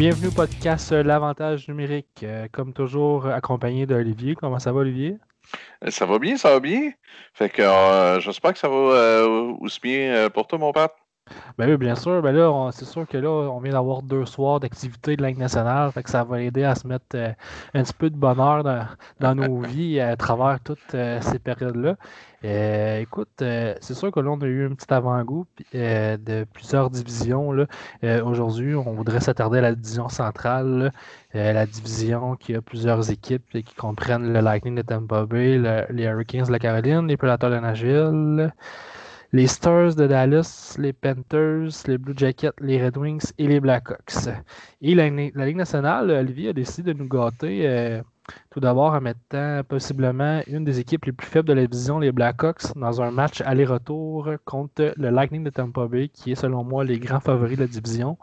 bienvenue au podcast L'Avantage numérique. comme toujours, accompagné d'Olivier. Comment ça va, Olivier? Ça va bien, ça va bien. Fait que j'espère que ça va aussi bien pour toi, mon père. Ben oui, bien sûr. Ben là, c'est sûr que là, on vient d'avoir deux soirs d'activité de Ligue nationale. Fait que ça va aider à se mettre euh, un petit peu de bonheur dans, nos vies à travers toutes euh, ces périodes-là. Euh, écoute, c'est sûr que là, on a eu un petit avant-goût de plusieurs divisions. Aujourd'hui, on voudrait s'attarder à la division centrale, la division qui a plusieurs équipes qui comprennent le Lightning de Tampa Bay, les Hurricanes de la Caroline, les Predators de Nashville les Stars de Dallas, les Panthers, les Blue Jackets, les Red Wings et les Blackhawks. Et la, Ligue nationale, Olivier a décidé de nous gâter euh, tout d'abord en mettant possiblement une des équipes les plus faibles de la division, les Blackhawks, dans un match aller-retour contre le Lightning de Tampa Bay, qui est selon moi les grands favoris de la division.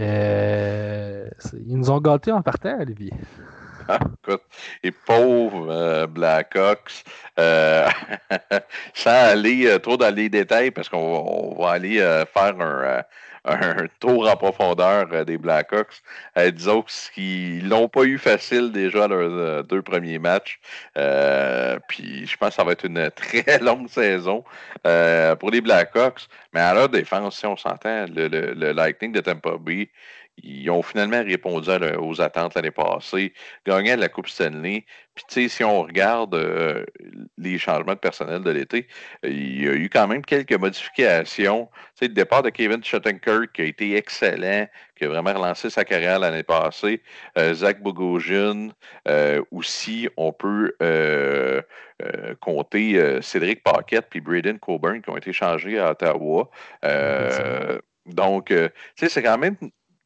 Euh, ils nous ont gâtés en partant, Olivier. écoute, les pauvres euh, Blackhawks, euh, sans aller euh, trop dans les détails, parce qu'on va aller faire un, un, tour en profondeur des Blackhawks. disons qu'ils l'ont pas eu facile déjà leurs deux premiers matchs. puis je pense que ça va être une très longue saison pour les Blackhawks. Mais à leur défense, si on s'entend, le, le, Lightning de Tampa Bay, ils ont finalement répondu aux attentes l'année passée, gagné la Coupe Stanley. Puis, tu sais, si on regarde euh, les changements de personnel de l'été, il y a eu quand même quelques modifications. Tu sais, le départ de Kevin Shattenkirk qui a été excellent, qui a vraiment relancé sa carrière l'année passée. Euh, Zach Bogosian, euh, aussi, on peut compter Cédric Paquette puis Braden Coburn qui ont été changés à Ottawa. donc, tu sais, c'est quand même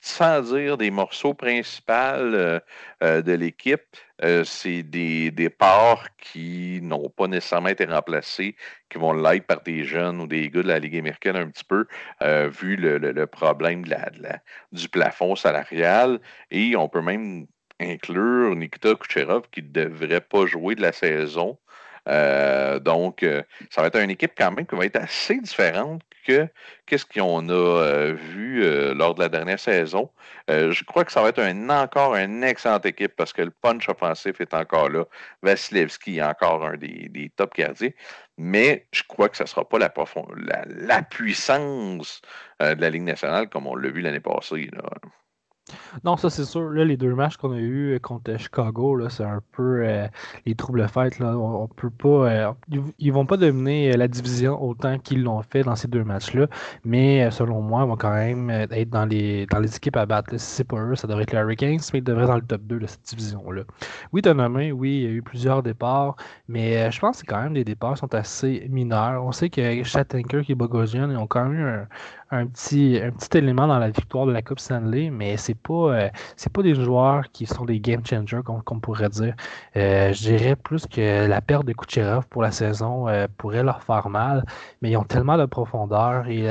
sans dire des morceaux principaux euh, euh, de l'équipe, euh, c'est des départs qui n'ont pas nécessairement été remplacés, qui vont l'être par des jeunes ou des gars de la Ligue américaine un petit peu, vu le, problème de la, du plafond salarial. Et on peut même inclure Nikita Kucherov qui ne devrait pas jouer de la saison. Donc, ça va être une équipe quand même qui va être assez différente que qu'est-ce qu'on a euh, vu euh, lors de la dernière saison. Euh, je crois que ça va être un, encore une excellente équipe parce que le punch offensif est encore là. Vasilevski est encore un des, top gardiens. Mais je crois que ce ne sera pas la, la, la puissance de la Ligue nationale comme on l'a vu l'année passée. Là. Non, ça c'est sûr. Là, les deux matchs qu'on a eus contre Chicago, c'est un peu euh, les troubles fêtes. Là. On, peut pas. Euh, ils, vont pas dominer euh, la division autant qu'ils l'ont fait dans ces deux matchs-là. Mais selon moi, ils vont quand même être dans les, dans les équipes à battre. Si c'est pas eux, ça devrait être les Hurricanes, mais ils devraient être dans le top 2 de cette division-là. Oui, t'as nommé, oui, il y a eu plusieurs départs, mais je pense que quand même les départs sont assez mineurs. On sait que Shattenkirk et Bogosian ont quand même eu un, un petit, un petit élément dans la victoire de la Coupe Stanley, mais c'est pas euh, c'est pas des joueurs qui sont des game changers, comme, pourrait dire. Euh, je dirais plus que la perte de Kucherov pour la saison euh, pourrait leur faire mal, mais ils ont tellement de profondeur. Et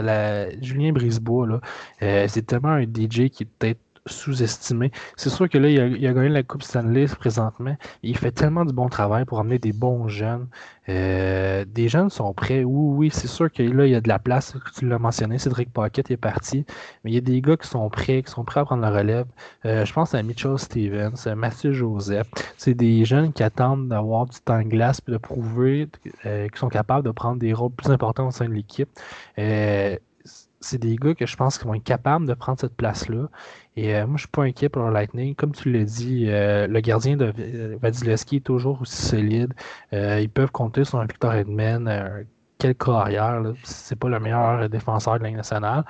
Julien Brisebois, c'est tellement un DJ qui est peut-être sous-estimé. C'est sûr que là, il a, gagné la Coupe Stanley présentement. Il fait tellement du bon travail pour amener des bons jeunes. Euh, des jeunes sont prêts. Oui, oui, c'est sûr que là, il y a de la place. Tu l'as mentionné, Cédric Pocket est parti. Mais il y a des gars qui sont prêts, qui sont prêts à prendre la relève. Euh, je pense à Mitchell Stevens, Mathieu Joseph. C'est des jeunes qui attendent d'avoir du temps de glace et de prouver euh, qu'ils sont capables de prendre des rôles plus importants au sein de l'équipe c'est des gars que je pense qu'ils vont être capables de prendre cette place-là. Et euh, moi, je suis pas inquiet pour le Lightning. Comme tu l'as dit, euh, le gardien de euh, Vasilevski est toujours aussi solide. ils peuvent compter sur un Victor Edmond. quelle carrière, c'est pas le meilleur défenseur de la nationale.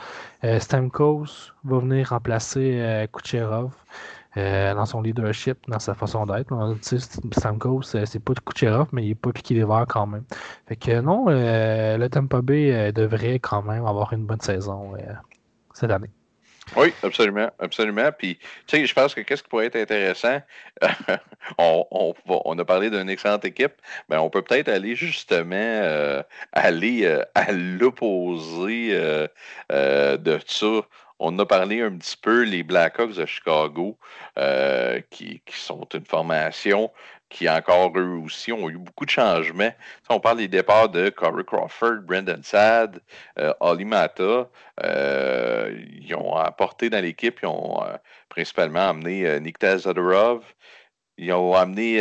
Stamkos va venir remplacer Kucherov. Euh, dans son leadership, dans sa façon d'être. Stamkos, c'est pas de Kucherov, mais il est pas piqué les verres quand même. Fait que non, euh, le Tampa Bay euh, devrait quand même avoir une bonne saison cette année. Oui, absolument, absolument. Puis, tu sais, je pense que qu'est-ce qui pourrait être intéressant, on, on, a parlé d'une excellente équipe, mais on peut peut-être aller justement aller à l'opposé de ça on a parlé un petit peu, les Blackhawks de Chicago, euh, qui, sont une formation qui, encore eux aussi, ont eu beaucoup de changements. on parle des départs de Corey Crawford, Brendan Sad, euh, Mata. Euh, ils ont apporté dans l'équipe, ils ont principalement amené Nikita Zadorov. Ils ont amené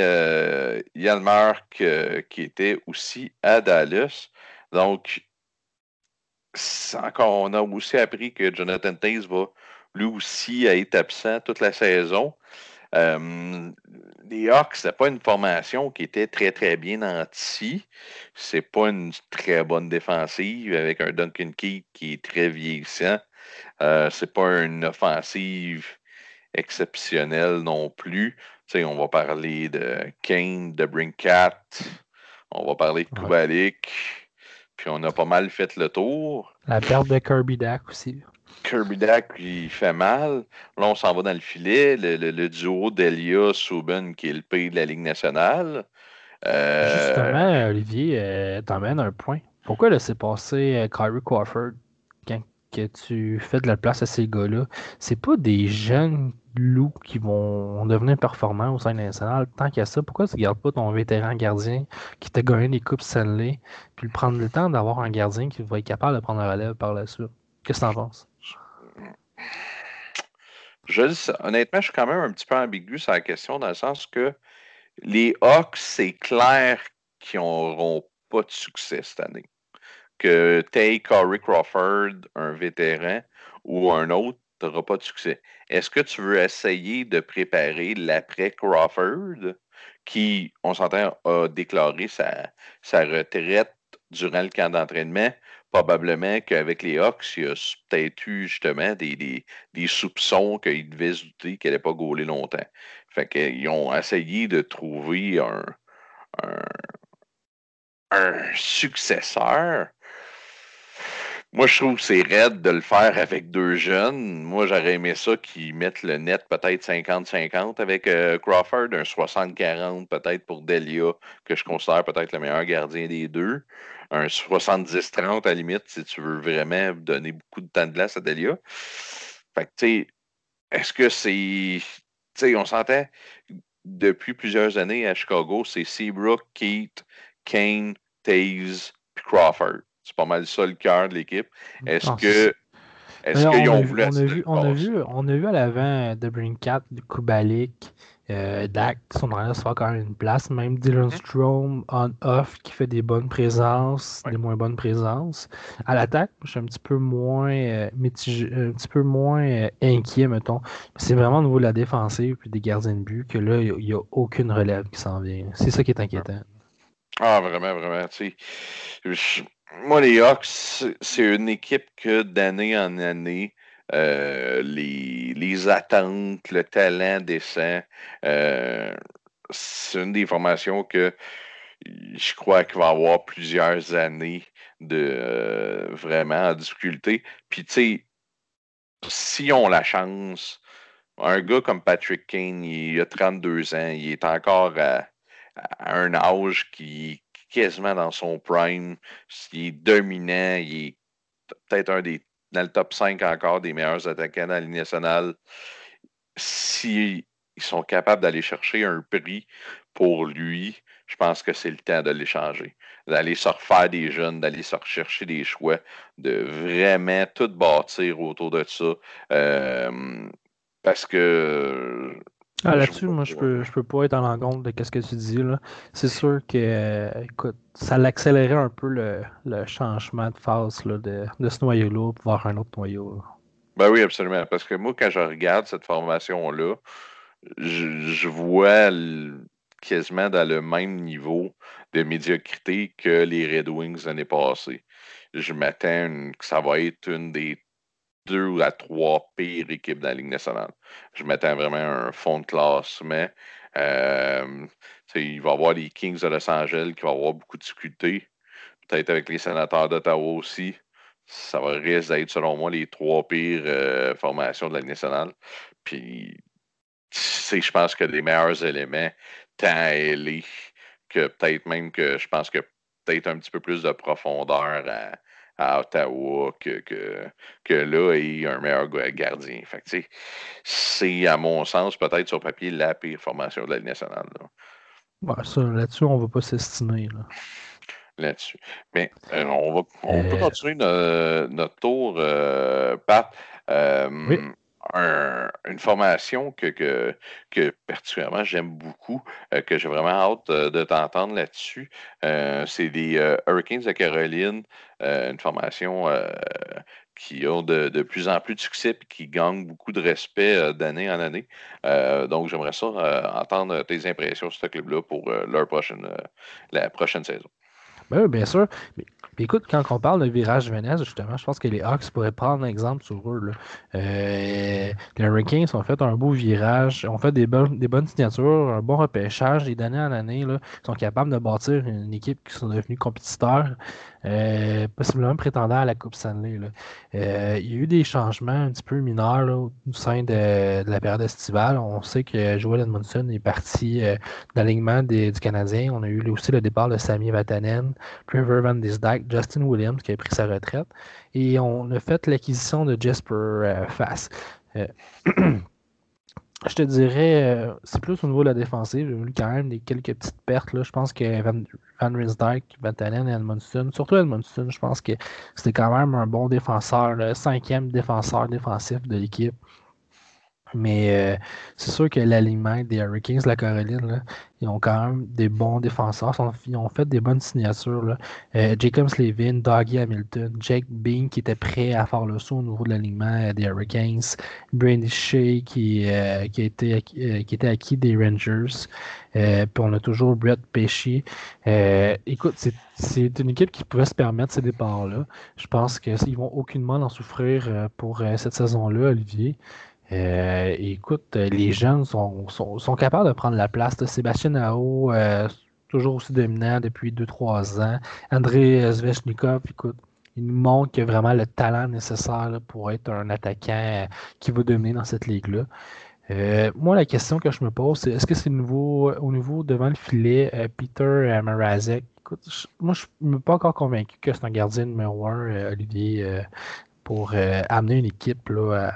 Yann Mark, qui était aussi à Dallas. Donc, encore, on a aussi appris que Jonathan Taze va lui aussi être absent toute la saison. Euh, les Hawks, c'est pas une formation qui était très, très bien nantie. C'est pas une très bonne défensive avec un Duncan Keith qui est très vieillissant. Euh, c'est pas une offensive exceptionnelle non plus. on va parler de Kane, de Brinkat, on va parler de Kubalik. Puis on a pas mal fait le tour. La perte de Kirby Dak aussi. Kirby Dak, il fait mal. Là, on s'en va dans le filet. Le, duo d'Elia Souben, qui est le pays de la Ligue nationale. Euh, Justement, Olivier, euh, t'emmènes un point. Pourquoi laisser passer euh, Kyrie Crawford? Quand que tu fais de la place à ces gars-là? C'est pas des jeunes loups qui vont devenir performants au sein national. Tant qu'à ça, pourquoi tu ne gardes pas ton vétéran gardien qui t'a gagné des coupes Stanley, puis prendre le temps d'avoir un gardien qui va être capable de prendre la relève par la suite? Qu'est-ce que tu en penses? Je, honnêtement, je suis quand même un petit peu ambigu sur la question dans le sens que les Hawks, c'est clair qu'ils n'auront pas de succès cette année. Que Tay Corey Crawford, un vétéran, ou un autre, n'auras pas de succès. Est-ce que tu veux essayer de préparer l'après Crawford, qui, on s'entend, a déclaré sa, sa retraite durant le camp d'entraînement? Probablement qu'avec les Hawks, il y a peut-être eu justement des, des, soupçons qu'il devait se douter qu'elle n'allait pas gauler longtemps. Fait qu'ils ont essayé de trouver un, un, un successeur moi, je trouve que c'est raide de le faire avec deux jeunes. Moi, j'aurais aimé ça qu'ils mettent le net peut-être 50-50 avec euh, Crawford, un 60-40 peut-être pour Delia, que je considère peut-être le meilleur gardien des deux. Un 70-30 à la limite, si tu veux vraiment donner beaucoup de temps de glace à Delia. Fait que, tu sais, est-ce que c'est. Tu sais, on sentait depuis plusieurs années à Chicago, c'est Seabrook, Keith, Kane, Taze, puis Crawford. C'est pas mal ça le cœur de l'équipe. Est-ce que. Est-ce qu'ils ont voulu. On a, vu, on, a vu, on a vu à l'avant de Brinkat, de Kubalik, euh, Dak, son arrière se fait quand même une place. Même Dylan mm-hmm. Strom on-off qui fait des bonnes présences, des moins bonnes présences. À l'attaque, je suis un petit peu moins euh, mitigé, un petit peu moins euh, inquiet, mettons. C'est vraiment au niveau de la défensive et des gardiens de but que là, il n'y a, aucune relève qui s'en vient. C'est ça qui est inquiétant. Ah, vraiment, vraiment. Moi, les Hawks, c'est une équipe que d'année en année, euh, les, attentes, le talent descend. Euh, c'est une des formations que je crois qu'il va avoir plusieurs années de euh, vraiment en difficulté. Puis, tu sais, si on la chance, un gars comme Patrick Kane, il a 32 ans, il est encore à un âge qui, quasiment dans son prime. Il est dominant. Il est peut-être un des dans le top 5 encore des meilleurs attaquants dans la Ligue nationale. S'ils sont capables d'aller chercher un prix pour lui, je pense que c'est le temps de l'échanger. D'aller se refaire des jeunes, d'aller se rechercher des choix, de vraiment tout bâtir autour de ça. Euh, parce que ah, là-dessus, moi, je peux, je peux pas être en l'encontre de ce que tu dis. là. C'est sûr que, écoute, ça l'accélérait un peu le, le, changement de phase là, de, de, ce noyau-là pour voir un autre noyau. Ben oui, absolument. Parce que moi, quand je regarde cette formation-là, je, je, vois quasiment dans le même niveau de médiocrité que les Red Wings l'année passée. Je m'attends que ça va être une des deux à trois pires équipes de la Ligue nationale. Je m'attends vraiment à un fond de classement. Euh, il va y avoir les Kings de Los Angeles qui vont avoir beaucoup de difficultés. Peut-être avec les sénateurs d'Ottawa aussi. Ça va risque d'être, selon moi, les trois pires euh, formations de la Ligue nationale. Puis, je pense que les meilleurs éléments, tant à que peut-être même que je pense que peut-être un petit peu plus de profondeur à, à Ottawa que, que, là, il y a un meilleur gardien. Fait c'est, à mon sens, peut-être sur papier, la pire formation de la Ligue nationale. Là. là-dessus, on ne va pas s'estimer. Là. Là-dessus. Mais euh, on, va, on peut euh. continuer notre, tour, euh, Pat. oui une formation que, que, que particulièrement j'aime beaucoup, euh, que j'ai vraiment hâte euh, de t'entendre là-dessus. Euh, c'est des Hurricanes de Caroline, une formation qui a de, plus en plus de succès et qui gagne beaucoup de respect d'année en année. donc j'aimerais ça entendre tes impressions sur ce club-là pour leur prochaine, la prochaine saison. Ben oui, bien sûr. Mais, écoute, quand on parle de virage jeunesse, justement, je pense que les Hawks pourraient prendre un exemple sur eux. Euh, les Hurricanes ont fait un beau virage, ont fait des, bonnes, des bonnes signatures, un bon repêchage, et d'année en année, là, ils sont capables de bâtir une équipe qui sont devenus compétiteurs. Euh, possiblement prétendant à la Coupe Stanley. Euh, il y a eu des changements un petit peu mineurs au sein de, la période estivale. On sait que Joel Edmondson est parti euh, du Canadien. On a eu aussi le départ de Sami Vatanen, Trevor Van Disdyke, Justin Williams qui a pris sa retraite. Et on a fait l'acquisition de Jasper Fass. Je te dirais, euh, c'est plus au niveau de la défensive. J'ai eu quand même des quelques petites pertes. Là. Je pense que Van, Van Rinsdijk, Van et Edmondson, surtout Edmondson, je pense que c'était quand même un bon défenseur, le cinquième défenseur défensif de l'équipe. Mais euh, c'est sûr que l'alignement des Hurricanes la Caroline, ils ont quand même des bons défenseurs. Ils ont fait des bonnes signatures. Euh, Jacob Slavin, Doggy Hamilton, Jake Bean qui était prêt à faire le saut au niveau de l'alignement euh, des Hurricanes, Brandy Shea qui, qui, était, qui était acquis des Rangers. puis on a toujours Brett Pesci. écoute, c'est une équipe qui pouvait se permettre ces départs-là. Je pense qu'ils vont aucunement en souffrir pour cette saison-là, Olivier. Euh, écoute, les jeunes sont, sont, capables de prendre la place de Sébastien Nao, euh, toujours aussi dominant depuis 2-3 ans. André Zvechnikov, écoute, il nous montre qu'il a vraiment le talent nécessaire pour être un attaquant euh, qui va dominer dans cette ligue-là. moi, la question que je me pose, c'est est-ce que c'est nouveau, au niveau devant le filet, Peter Marazek? Écoute, moi, je ne suis pas encore convaincu que c'est un gardien numéro 1, Olivier pour euh, amener une équipe là,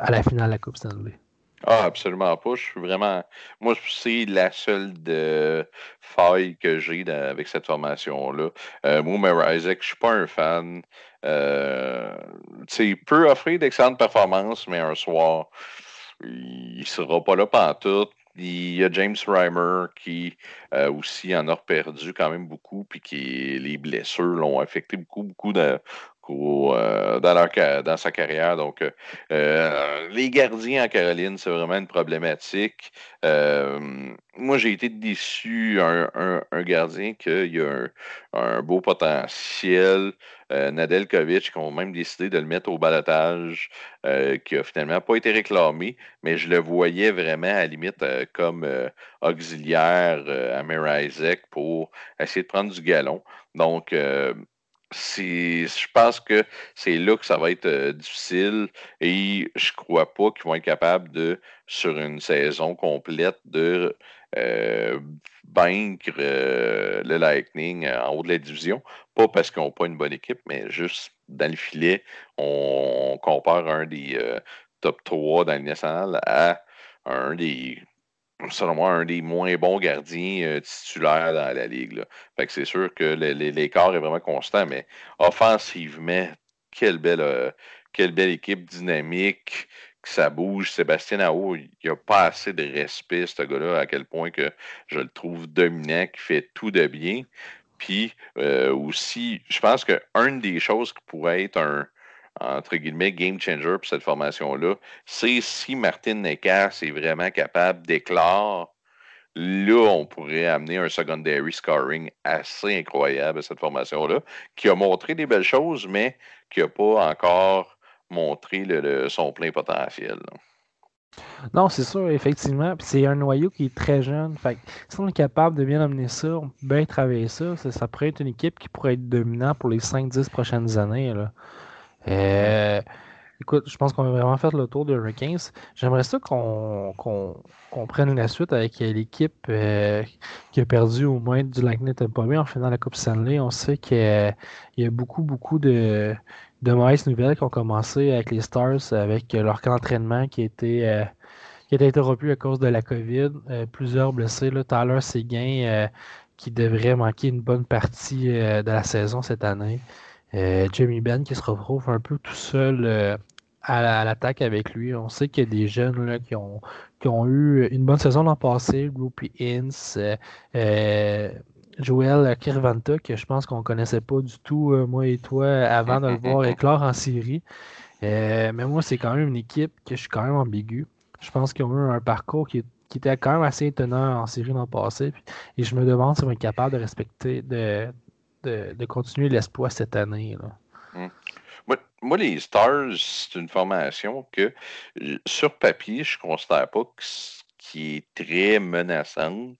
à, la finale de la Coupe Stanley. Ah, absolument pas. Je suis vraiment. Moi, c'est la seule de faille que j'ai avec cette formation-là. Euh, Isaac, je suis pas un fan. Euh, il peut offrir d'excellentes performances, mais un soir, il sera pas là pendant tout. Il y a James Reimer qui euh, aussi en a perdu quand même beaucoup, puis qui les blessures l'ont affecté beaucoup, beaucoup de, euh, dans, sa carrière. Donc, euh, euh, les gardiens en Caroline, c'est vraiment une problématique. moi, j'ai été déçu, un, un, gardien qui a un, beau potentiel. Nadelkovic, qui ont même décidé de le mettre au balotage, qui a finalement pas été réclamé, mais je le voyais vraiment à la limite comme auxiliaire à Mary Isaac pour essayer de prendre du galon. Donc, je pense que c'est là que ça va être euh, difficile et je crois pas qu'ils vont être capables de, sur une saison complète, de euh, vaincre euh, le Lightning en haut de la division. Pas parce qu'ils n'ont pas une bonne équipe, mais juste dans le filet, on, compare un des top 3 dans le national à un des selon moi, un des moins bons gardiens euh, titulaires dans la ligue. Fait que c'est sûr que l'écart est vraiment constant, mais offensivement, quelle belle, euh, quelle belle équipe dynamique, que ça bouge. Sébastien Nao, il n'y a pas assez de respect, ce gars-là, à quel point que je le trouve dominant, qui fait tout de bien. Puis euh, aussi, je pense qu'une des choses qui pourrait être un, entre guillemets, game changer pour cette formation-là, c'est si Martin Nekas est vraiment capable d'éclore, là, on pourrait amener un secondary scoring assez incroyable à cette formation-là, qui a montré des belles choses, mais qui n'a pas encore montré le, son plein potentiel. Non, c'est sûr, effectivement. c'est un noyau qui est très jeune. Fait si on est capable de bien amener ça, bien travailler ça, ça, ça pourrait être une équipe qui pourrait être dominante pour les 5-10 prochaines années. Là. Euh, Écoute, je pense qu'on a vraiment fait le tour de Hurricanes. J'aimerais ça qu'on prenne la suite avec l'équipe euh, qui a perdu au moins du Lightning Tampa Bay en finale la Coupe Stanley. On sait qu'il y a beaucoup, beaucoup de, de mauvaises nouvelles qui ont commencé avec les Stars, avec leur camp d'entraînement qui a été euh, qui a été interrompu à cause de la COVID. Euh, plusieurs blessés. Là, Tyler Seguin qui devrait manquer une bonne partie de la saison cette année. Euh, Jamie Benn qui se retrouve un peu tout seul euh, à, l'attaque avec lui. On sait qu'il y a des jeunes qui, ont, qui ont eu une bonne saison l'an passé, Groupie Ince, euh, Joel Kirvanta, que je pense qu'on ne connaissait pas du tout, moi et toi, avant de le voir éclore en série. mais moi, c'est quand même une équipe que je suis quand même ambigu. Je pense qu'ils ont eu un parcours qui, était quand même assez étonnant en série l'an passé. et je me demande si on est capable de respecter, de, de, continuer l'espoir cette année. Hmm. Moi, les Stars, c'est une formation que, sur papier, je ne considère pas qui est très menaçante.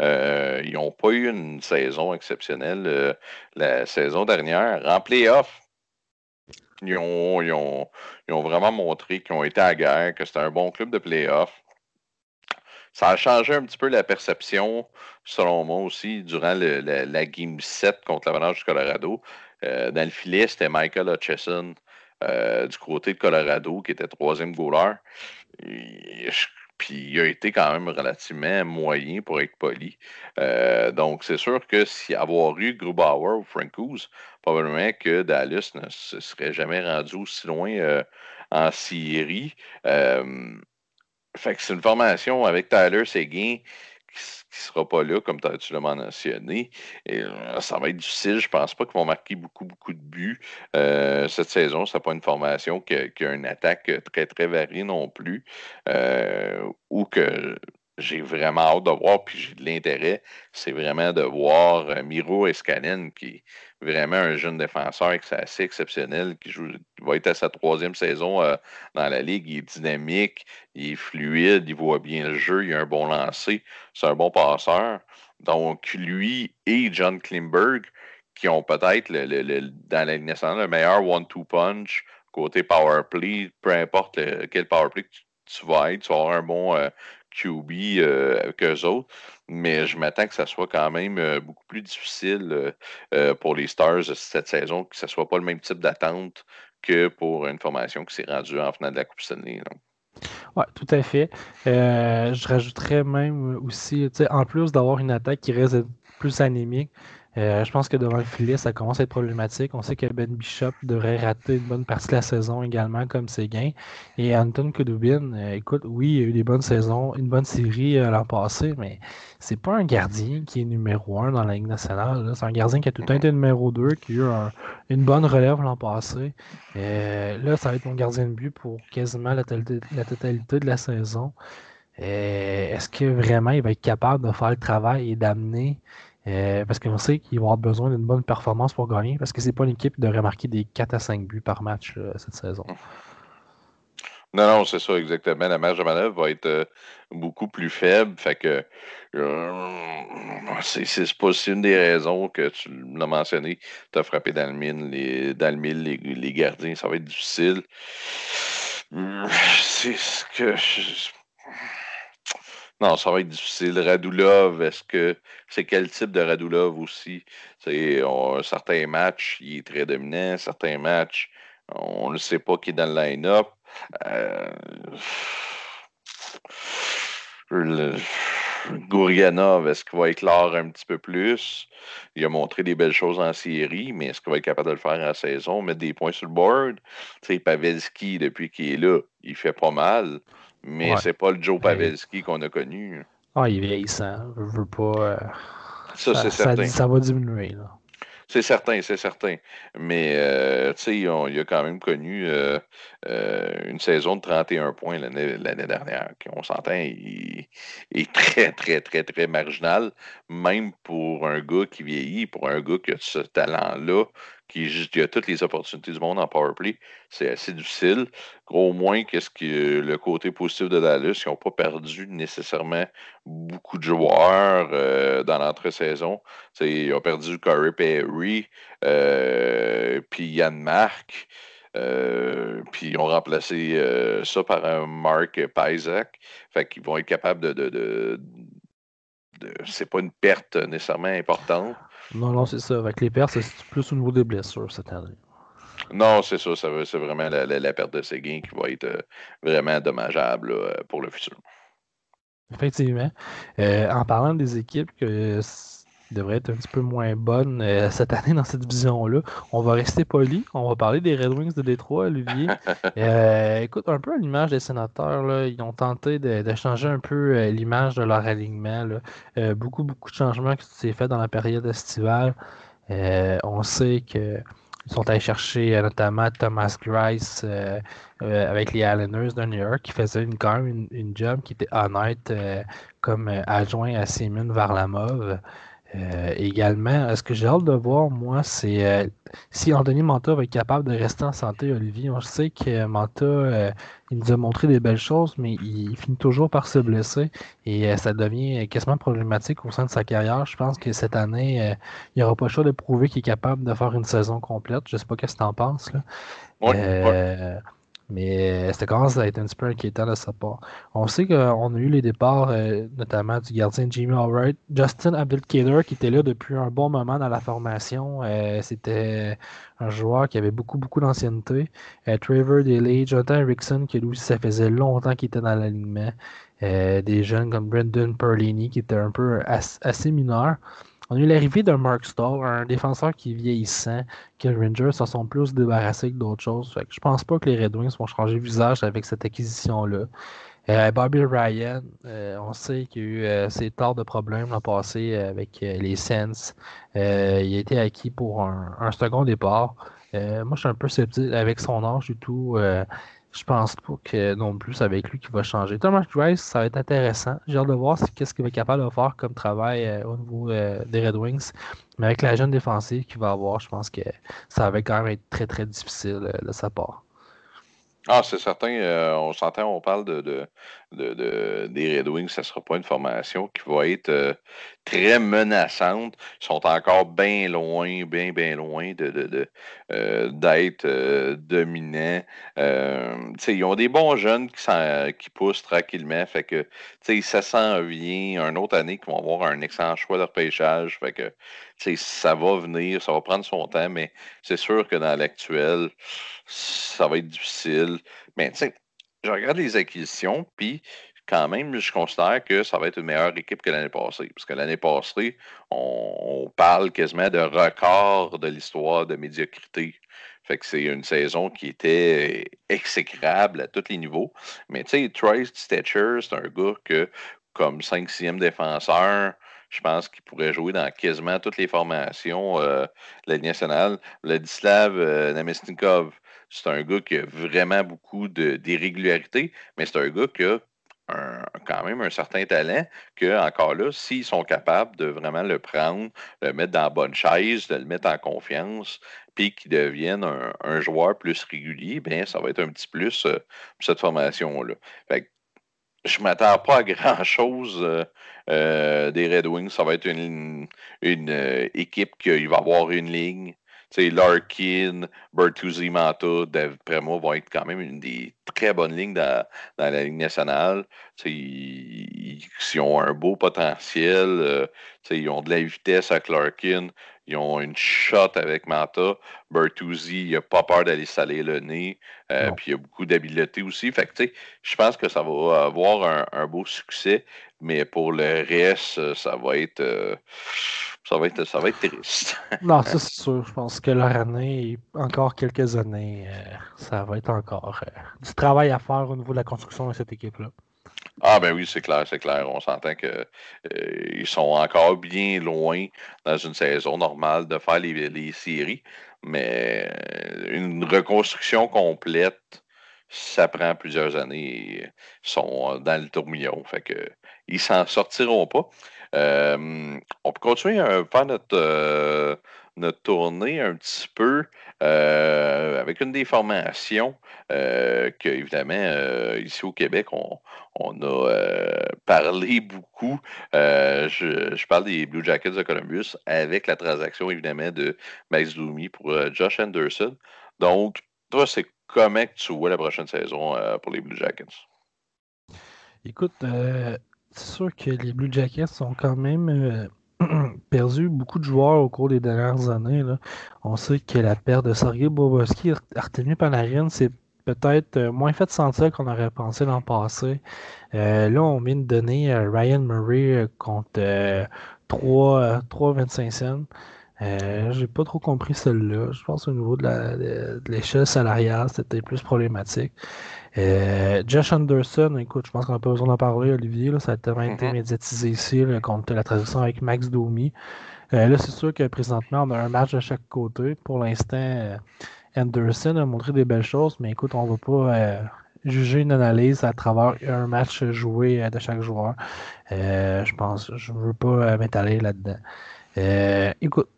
Euh, ils n'ont pas eu une saison exceptionnelle euh, la saison dernière. En playoff, ils ont, ils, ont, ils ont, vraiment montré qu'ils ont été à guerre, que c'était un bon club de playoff. Ça a changé un petit peu la perception, selon moi aussi, durant la, Game 7 contre l'Avalanche du Colorado. Euh, dans le filet, c'était Michael Hutchison euh, du côté de Colorado qui était troisième goaler. puis il a été quand même relativement moyen pour être poli. Euh, donc c'est sûr que si avoir eu Grubauer ou Francouz, probablement que Dallas ne se serait jamais rendu aussi loin en Syrie. Fait que c'est une formation avec Tyler Seguin qui sera pas là, comme tu l'as mentionné. Et euh, ça va être difficile. Je pense pas qu'ils vont marquer beaucoup, beaucoup de buts euh, cette saison. Ce n'est pas une formation qui a, une attaque très, très variée non plus. Euh, ou que j'ai vraiment hâte de voir, puis j'ai de l'intérêt, c'est vraiment de voir Miro Escanen, qui est vraiment un jeune défenseur qui est assez exceptionnel, qui, joue, va être à sa troisième saison dans la ligue. Il est dynamique, il est fluide, il voit bien le jeu, il a un bon lancer, c'est un bon passeur. Donc, lui et John Klimberg, qui ont peut-être le, dans la Ligue nationale le meilleur one-two punch côté power play, peu importe quel power play que tu, vas être, tu vas avoir un bon QB euh, qu'eux autres. Mais je m'attends que ça soit quand même euh, beaucoup plus difficile euh, pour les Stars cette saison, que ce ne soit pas le même type d'attente que pour une formation qui s'est rendue en finale de la Coupe Stanley. Oui, tout à fait. je rajouterais même aussi, en plus d'avoir une attaque qui reste plus anémique, euh, je pense que devant le filet, ça commence à être problématique. On sait que Ben Bishop devrait rater une bonne partie de la saison également, comme ses gains. Et Anton Kudubin, euh, écoute, oui, il a eu des bonnes saisons, une bonne série euh, l'an passé, mais c'est pas un gardien qui est numéro un dans la Ligue nationale. C'est un gardien qui a tout le temps été numéro 2, qui a eu une bonne relève l'an passé. là, ça va être mon gardien de but pour quasiment la, la totalité de la saison. Est-ce que vraiment il va être capable de faire le travail et d'amener euh, parce qu'on sait qu'il va avoir besoin d'une bonne performance pour gagner, parce que c'est pas une équipe qui devrait marquer des 4 à 5 buts par match cette saison. Non, non, c'est ça, exactement. La marge de manœuvre va être euh, beaucoup plus faible. Fait que euh, c'est pas une des raisons que tu l'as mentionné. Tu as frappé dans le les, mille, les, gardiens, ça va être difficile. C'est ce que non, ça va être difficile. Radulov, est-ce que c'est quel type de Radulov aussi? C'est certains matchs, il est très dominant, certains matchs, on ne sait pas qui est dans le line-up. Euh, Gourianov, est-ce qu'il va éclore un petit peu plus? Il a montré des belles choses en série, mais est-ce qu'il va être capable de le faire en saison, mettre des points sur le board? Pavelski, depuis qu'il est là, il fait pas mal. Mais c'est pas le Joe Pavelski qu'on a connu. Ah, il est vieillissant. Je veux pas. Euh, ça, c'est certain. Ça, va diminuer. Là. C'est certain, c'est certain. Mais, euh, tu sais, il a quand même connu euh, une saison de 31 points l'année dernière. On s'entend, il est très, très, très, très marginal, même pour un gars qui vieillit, pour un gars qui a ce talent-là, qui, a toutes les opportunités du monde en powerplay. C'est assez difficile. Au moins, qu'est-ce que le côté positif de Dallas, ils n'ont pas perdu nécessairement beaucoup de joueurs euh, dans l'entre-saison. Ils ont perdu Corey Perry, euh, puis Yann Mark. puis ils ont remplacé ça par un Mark Pizak. Fait qu'ils vont être capables de. de, de, c'est pas une perte nécessairement importante. Non, non, c'est ça. Avec les pertes, c'est plus au niveau des blessures cette année. Non, c'est ça. c'est vraiment la, perte de Seguin qui va être vraiment dommageable pour le futur. Effectivement. en parlant des équipes que devrait être un petit peu moins bonne euh, cette année dans cette division-là. On va rester poli. On va parler des Red Wings de Détroit, Olivier. Euh, écoute, un peu à l'image des sénateurs, là, ils ont tenté de, changer un peu euh, l'image de leur alignement. beaucoup, beaucoup de changements qui s'est fait dans la période estivale. on sait que ils sont allés chercher notamment Thomas Grice avec les Islanders de New York qui faisait une, quand même une, job qui était honnête comme adjoint à Simon Varlamov. Euh, également, ce que j'ai hâte de voir, moi, c'est euh, si Anthony Manta va être capable de rester en santé, Olivier. On sait que Manta, euh, il nous a montré des belles choses, mais il, finit toujours par se blesser et ça devient quasiment problématique au sein de sa carrière. Je pense que cette année, il n'y aura pas le choix de prouver qu'il est capable de faire une saison complète. Je ne sais pas ce que tu en penses. Là. Mais c'était commence à être un petit peu inquiétant de sa part. On sait qu'on a eu les départs, euh, notamment du gardien Jimmy Albright, Justin Abdelkader, qui était là depuis un bon moment dans la formation. Euh, c'était un joueur qui avait beaucoup, beaucoup d'ancienneté. Euh, Trevor Daly, Jonathan Erickson, qui lui, ça faisait longtemps qu'il était dans l'alignement. des jeunes comme Brendan Perlini, qui était un peu assez mineur. On a eu l'arrivée d'un Mark Stall, un défenseur qui est vieillissant, que les Rangers s'en sont plus débarrassés que d'autres choses. Je pense pas que les Red Wings vont changer de visage avec cette acquisition-là. Euh, Bobby Ryan, euh, on sait qu'il y a eu euh, ses torts de problèmes l'an passé avec les Sens. il a été acquis pour un, un second départ. moi, je suis un peu sceptique avec son âge du tout. Je pense pas que non plus avec lui qui va changer. Thomas Grice, ça va être intéressant. J'ai hâte de voir qu'est-ce qu'il va être capable de faire comme travail euh, au niveau euh, des Red Wings. Mais avec la jeune défensive qu'il va avoir, je pense que ça va quand même être très très difficile euh, de sa part. Ah, c'est certain. Euh, on s'entend, on parle de, des Red Wings, ça ne sera pas une formation qui va être euh, très menaçante. Ils sont encore bien loin, bien, bien loin de, euh, d'être dominants. ils ont des bons jeunes qui, qui poussent tranquillement. Fait que ça s'en vient. Une autre année qu'ils vont avoir un excellent choix de repêchage. Fait que ça va venir, ça va prendre son temps, mais c'est sûr que dans l'actuel, ça va être difficile. Mais tu sais, je regarde les acquisitions, puis quand même, je considère que ça va être une meilleure équipe que l'année passée. Parce que l'année passée, on, parle quasiment de record de l'histoire de médiocrité. Fait que c'est une saison qui était exécrable à tous les niveaux. Mais tu sais, Trace Stetcher, c'est un gars que, comme 5-6e défenseur, je pense qu'il pourrait jouer dans quasiment toutes les formations euh, de la Ligue nationale. Vladislav euh, Namestnikov, c'est un gars qui a vraiment beaucoup d'irrégularité, mais c'est un gars qui a quand même un certain talent que, encore là, s'ils sont capables de vraiment le prendre, le mettre dans la bonne chaise, de le mettre en confiance, puis qu'il devienne un, joueur plus régulier, bien, ça va être un petit plus euh, pour cette formation-là. je ne m'attends pas à grand-chose euh, euh, des Red Wings. Ça va être une, une équipe qui va avoir une ligne Larkin, Bertuzzi, Manta, d'après moi, vont être quand même une des très bonnes lignes dans, la Ligue nationale. Ils, ont un beau potentiel. Euh, ils ont de la vitesse à Larkin. Ils ont une shot avec Manta. Bertuzzi, il n'a pas peur d'aller saler le nez. Euh, puis il a beaucoup d'habileté aussi. Fait que, je pense que ça va avoir un, un, beau succès. Mais pour le reste, ça va être. Euh, ça va être, ça va être triste. non, ça c'est sûr. Je pense que leur année, encore quelques années, euh, ça va être encore euh, du travail à faire au niveau de la construction de cette équipe-là. Ah ben oui, c'est clair, c'est clair. On s'entend qu'ils euh, sont encore bien loin dans une saison normale de faire les, les séries, mais une reconstruction complète, ça prend plusieurs années. Ils sont dans le tourmillon, fait que ils s'en sortiront pas. Euh, on peut continuer à faire notre, euh, notre tournée un petit peu euh, avec une des formations que, évidemment, ici au Québec, on, a parlé beaucoup. Je, parle des Blue Jackets de Columbus avec la transaction, évidemment, de Max Doomy pour Josh Anderson. Donc, toi, c'est comment que tu vois la prochaine saison pour les Blue Jackets? Écoute, c'est sûr que les Blue Jackets sont quand même perdu beaucoup de joueurs au cours des dernières années. On sait que la perte de Sergei Bobrovski, Artemi Panarin, c'est peut-être euh, moins fait sentir qu'on aurait pensé l'an passé. Euh, là, on vient de donner euh, Ryan Murray contre 3,25 cents. J'ai pas trop compris celle-là. Je pense au niveau de l'échelle salariale, c'était plus problématique. Josh Anderson, écoute, je pense qu'on n'a pas besoin d'en parler, Olivier. ça a tellement été mm-hmm. médiatisé ici contre la transition avec Max Domi. là, c'est sûr que présentement, on a un match de chaque côté. Pour l'instant, Anderson a montré des belles choses, mais écoute, on ne va pas euh, juger une analyse à travers un match joué euh, de chaque joueur. Euh, je pense, je ne veux pas m'étaler là-dedans. écoute,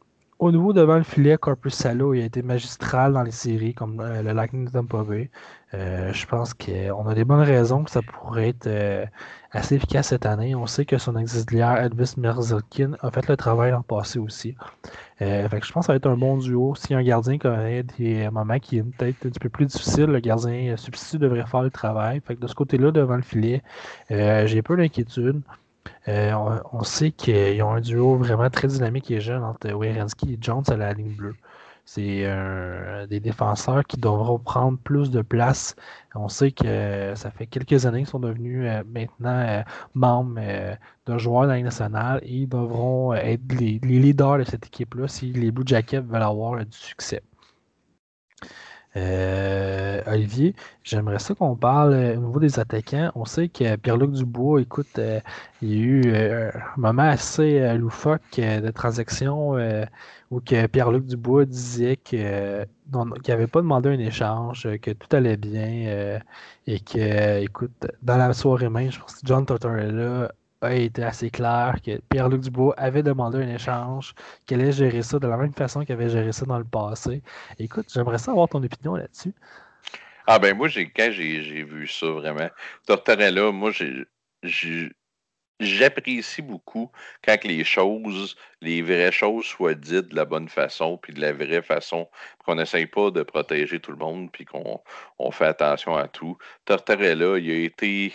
au niveau devant le filet, Corpus Salo a été magistral dans les séries comme le Lightning de Tampa Bay. je pense qu'on a des bonnes raisons que ça pourrait être assez efficace cette année. On sait que son auxiliaire Elvis Merzilkin a fait le travail l'an passé aussi. Euh, je pense que ça va être un bon duo. Si un gardien connaît des moments qui est peut-être un petit peu plus difficile, le gardien substitut devrait faire le travail. Fait de ce côté-là, devant le filet, euh, j'ai peu d'inquiétude. Euh, on, sait qu'ils ont un duo vraiment très dynamique et jeune entre Werenski et Jones à la ligne bleue. C'est des défenseurs qui devront prendre plus de place. On sait que ça fait quelques années qu'ils sont devenus euh, maintenant euh, membres de joueurs de la Ligue nationale et ils devront être les, leaders de cette équipe-là si les Blue Jackets veulent avoir du succès. Olivier, j'aimerais ça qu'on parle au niveau des attaquants. On sait que Pierre-Luc Dubois, écoute, il y a eu un moment assez loufoque de transaction où que Pierre-Luc Dubois disait qu'il n'avait pas demandé un échange, que tout allait bien euh, et que, écoute, dans la soirée même, je pense que John Tortorella a été assez clair que Pierre-Luc Dubois avait demandé un échange, qu'il allait gérer ça de la même façon qu'il avait géré ça dans le passé. Écoute, j'aimerais savoir ton opinion là-dessus. Ah ben moi, quand j'ai vu ça vraiment, Tortorella, moi j'apprécie beaucoup quand les choses, les vraies choses soient dites de la bonne façon, puis de la vraie façon, qu'on n'essaye pas de protéger tout le monde, puis qu'on on fait attention à tout. Tortorella, il a été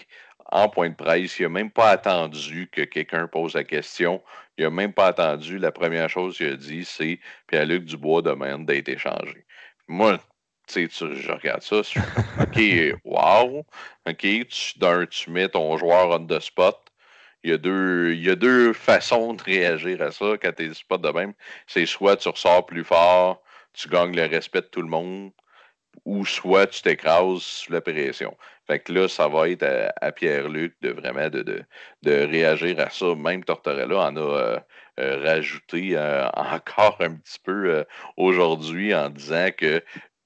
en point de presse, il n'a même pas attendu que quelqu'un pose la question. Il n'a même pas attendu. La première chose qu'il a dit, c'est Pierre-Luc Dubois demande d'être échangé. Moi, tu sais, je regarde ça, OK, wow, OK, tu, tu mets ton joueur on the spot, il y, a deux, il y a deux façons de réagir à ça quand tu pas de même. C'est soit tu ressors plus fort, tu gagnes le respect de tout le monde, ou soit tu t'écrases sous la pression. Fait que là, ça va être à, Pierre-Luc de vraiment de, de, réagir à ça. Même Tortorella en a euh, euh, rajouté euh, encore un petit peu aujourd'hui en disant que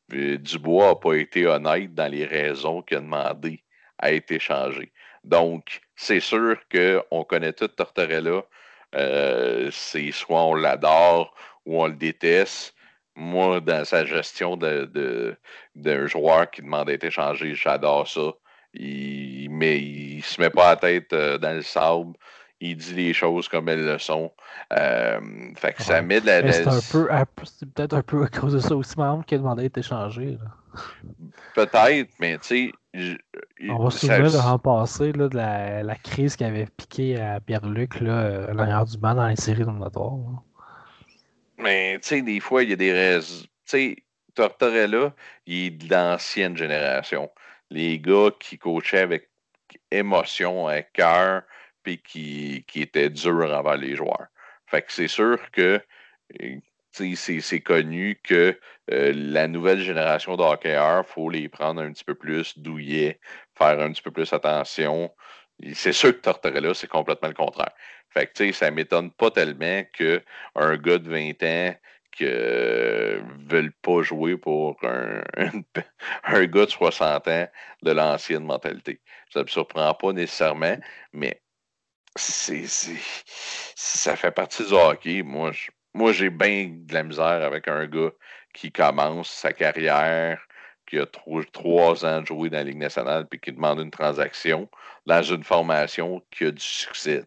Dubois n'a pas été honnête dans les raisons qu'il a demandé à être échangé. Donc, c'est sûr qu'on connaît tout Tortorella. C'est soit on l'adore ou on le déteste. Moi, dans sa gestion d'un de, de, joueur qui demande d'être échangé, j'adore ça. Il, mais il se met pas la tête euh, dans le sable. Il dit les choses comme elles le sont. Euh, fait que ça met de la. C'est peut-être un peu à cause de ça aussi, même, qu'il a demandé d'être échangé. Peut-être, mais tu sais. On va se souvenir de l'an passé là, de la, la, crise qui avait piqué à Pierre-Luc à l'arrière du banc dans les séries éliminatoires. Mais tu sais, des fois, il y a des raisons. Tu sais, Tortorella, il est de l'ancienne génération. Les gars qui coachaient avec émotion, avec cœur, puis qui, qui étaient durs envers les joueurs. Fait que c'est sûr que c'est connu que euh, la nouvelle génération de hockeyeurs, il faut les prendre un petit peu plus douillets, faire un petit peu plus attention. C'est sûr que Tortorella, c'est complètement le contraire. Fait que, tu sais, ça m'étonne pas tellement qu'un gars de 20 ans qui pas jouer pour un, un, gars de 60 ans de l'ancienne mentalité. Ça ne me surprend pas nécessairement, mais c'est, ça fait partie du hockey. Moi, moi, j'ai bien de la misère avec un gars qui commence sa carrière, qui a trois ans de jouer dans la Ligue nationale puis qui demande une transaction dans une formation qui a du succès.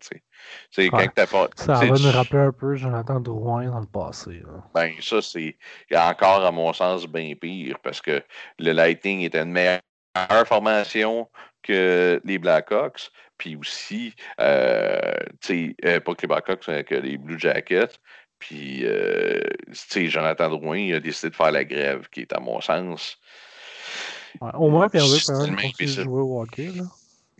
ça va nous rappeler un peu Jonathan Drouin dans le passé. Ben, ça, c'est encore, à mon sens, bien pire parce que le Lightning était une meilleure formation que les Blackhawks, puis aussi, euh, euh, pas que les Blackhawks, mais que les Blue Jackets. Puis, euh, Jonathan Drouin il a décidé de faire la grève, qui est, à mon sens. Au moins, Pierre-Luc, quand même, jouer au hockey. Là.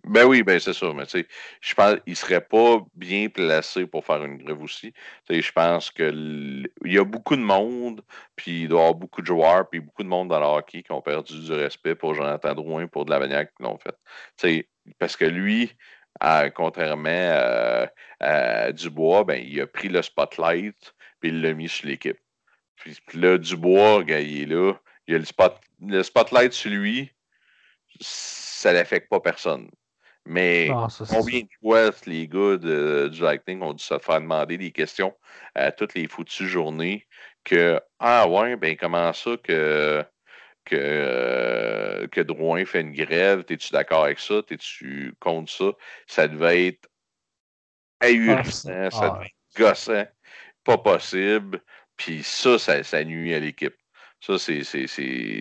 Ben oui, ben c'est ça. Mais tu sais, je pense qu'il serait pas bien placé pour faire une grève aussi. Tu sais, je pense qu'il y a beaucoup de monde, puis il doit y avoir beaucoup de joueurs, puis beaucoup de monde dans le hockey qui ont perdu du respect pour Jonathan Drouin pour de la manière qu'ils l'ont fait. Tu sais, parce que lui, contrairement à, Dubois, ben, il a pris le spotlight, puis il l'a mis sur l'équipe. Puis, là, Dubois, il est là, il a le, spot, le spotlight sur lui, ça n'affecte pas personne. Mais ah, combien de fois les gars du Lightning ont dû se faire demander des questions à toutes les foutues journées que Ah ouais, ben comment ça que, que, euh, que Drouin fait une grève, t'es-tu d'accord avec ça? T'es-tu contre ça? Ça devait être ahurissant, ah, ça devait être gossant, pas possible. Puis ça, ça, ça nuit à l'équipe. Ça, c'est,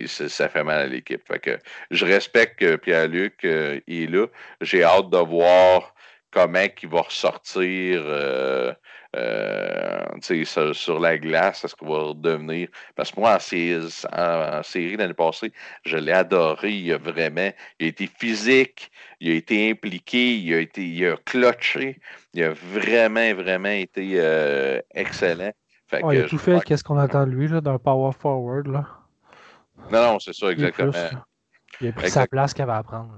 ça fait mal à l'équipe. Fait que je respecte Pierre-Luc euh, est là. J'ai hâte de voir comment il va ressortir euh, euh, sur, sur, la glace, est-ce qu'il va redevenir. Parce que moi, en, série, l'année passée, je l'ai adoré. Il a vraiment. Il a été physique, il a été impliqué, il a été. Il a clutché. Il a vraiment, vraiment été excellent il a tout fait, qu'est-ce qu'on attend de lui, d'un power forward, là. Non, non, c'est ça, exactement. Il, a pris sa place qu'il avait à prendre.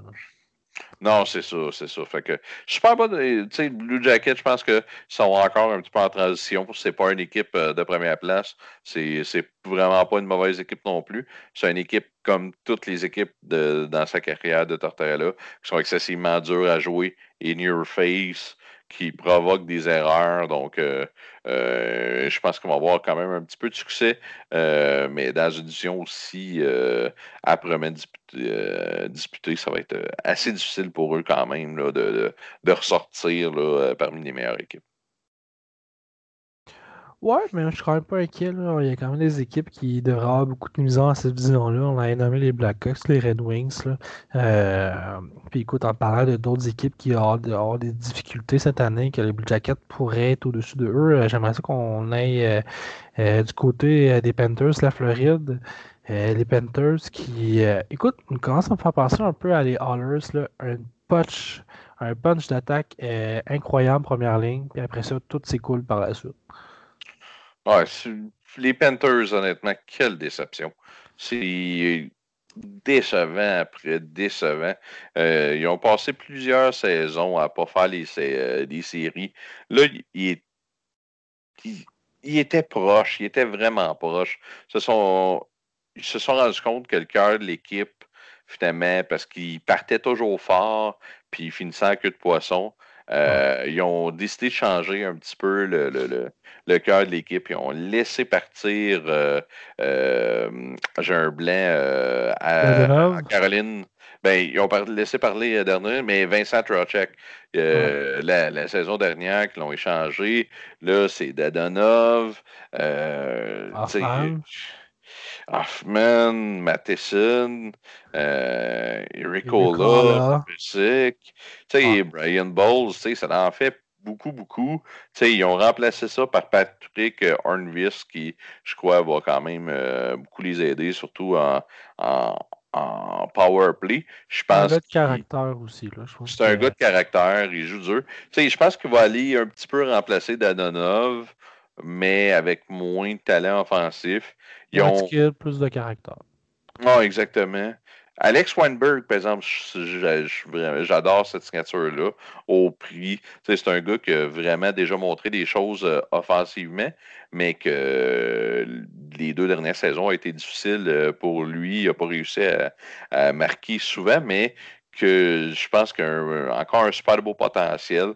Non, c'est ça, c'est ça. Fait que pas pas tu sais, Blue Jacket, je pense que sont encore un petit peu en transition. C'est pas une équipe euh, de première place. C'est vraiment pas une mauvaise équipe non plus. C'est une équipe comme toutes les équipes de, dans sa carrière de Tortorella, qui sont excessivement dures à jouer in your face qui provoque des erreurs. Donc, euh, euh, je pense qu'on va avoir quand même un petit peu de succès, euh, mais dans une édition aussi âprement disputée, ça va être assez difficile pour eux quand même là, de, de, ressortir là, parmi les meilleures équipes. Ouais, mais je suis quand même pas inquiet. Là. Il y a quand même des équipes qui devraient avoir beaucoup de misère à cette vision-là. On a nommé les Blackhawks, les Red Wings. Euh, puis écoute, en parlant de d'autres équipes qui ont des difficultés cette année, que les Blue Jackets pourraient être au-dessus de eux, euh, j'aimerais ça qu'on aille euh, du côté des Panthers, la Floride. les Panthers qui, écoute, on commence à me faire penser un peu à les Hollers, là, un punch, un punch d'attaque incroyable première ligne, puis après ça, tout s'écoule par la suite. Ouais, les Panthers, honnêtement, quelle déception. C'est décevant après décevant. Euh, ils ont passé plusieurs saisons à ne pas faire les, euh, séries. Là, ils il, étaient proches, ils étaient vraiment proches. Sont, ils se sont rendus compte que le cœur de l'équipe, finalement, parce qu'ils partaient toujours fort, puis ils finissaient en queue de poisson. Euh, ils ont décidé de changer un petit peu le, le, le, cœur de l'équipe. Ils ont laissé partir, euh, euh, j'ai un blanc à, Caroline. Ben, ils ont laissé parler dernier, mais Vincent Trocek, la, la, saison dernière, qu'ils l'ont échangé, là, c'est Dadonov. Hoffman, Matheson, euh, Ricola, Busick, ah. Brian Bowles, ça en fait beaucoup, beaucoup. ils ont remplacé ça par Patrick Hornvis, qui, je crois, va quand même euh, beaucoup les aider, surtout en, en, en power play. C'est un gars de caractère aussi. C'est un gars de caractère, il joue dur. je pense qu'il va aller un petit peu remplacer Dadonov, mais avec moins de talent offensif. Ils ont plus de caractère. Non, ah, exactement. Alex Weinberg, par exemple, j'adore cette signature-là au prix. C'est un gars qui a vraiment déjà montré des choses euh, offensivement, mais que les deux dernières saisons ont été difficiles euh, pour lui. Il n'a pas réussi à, marquer souvent, mais que je pense qu'il a encore un super beau potentiel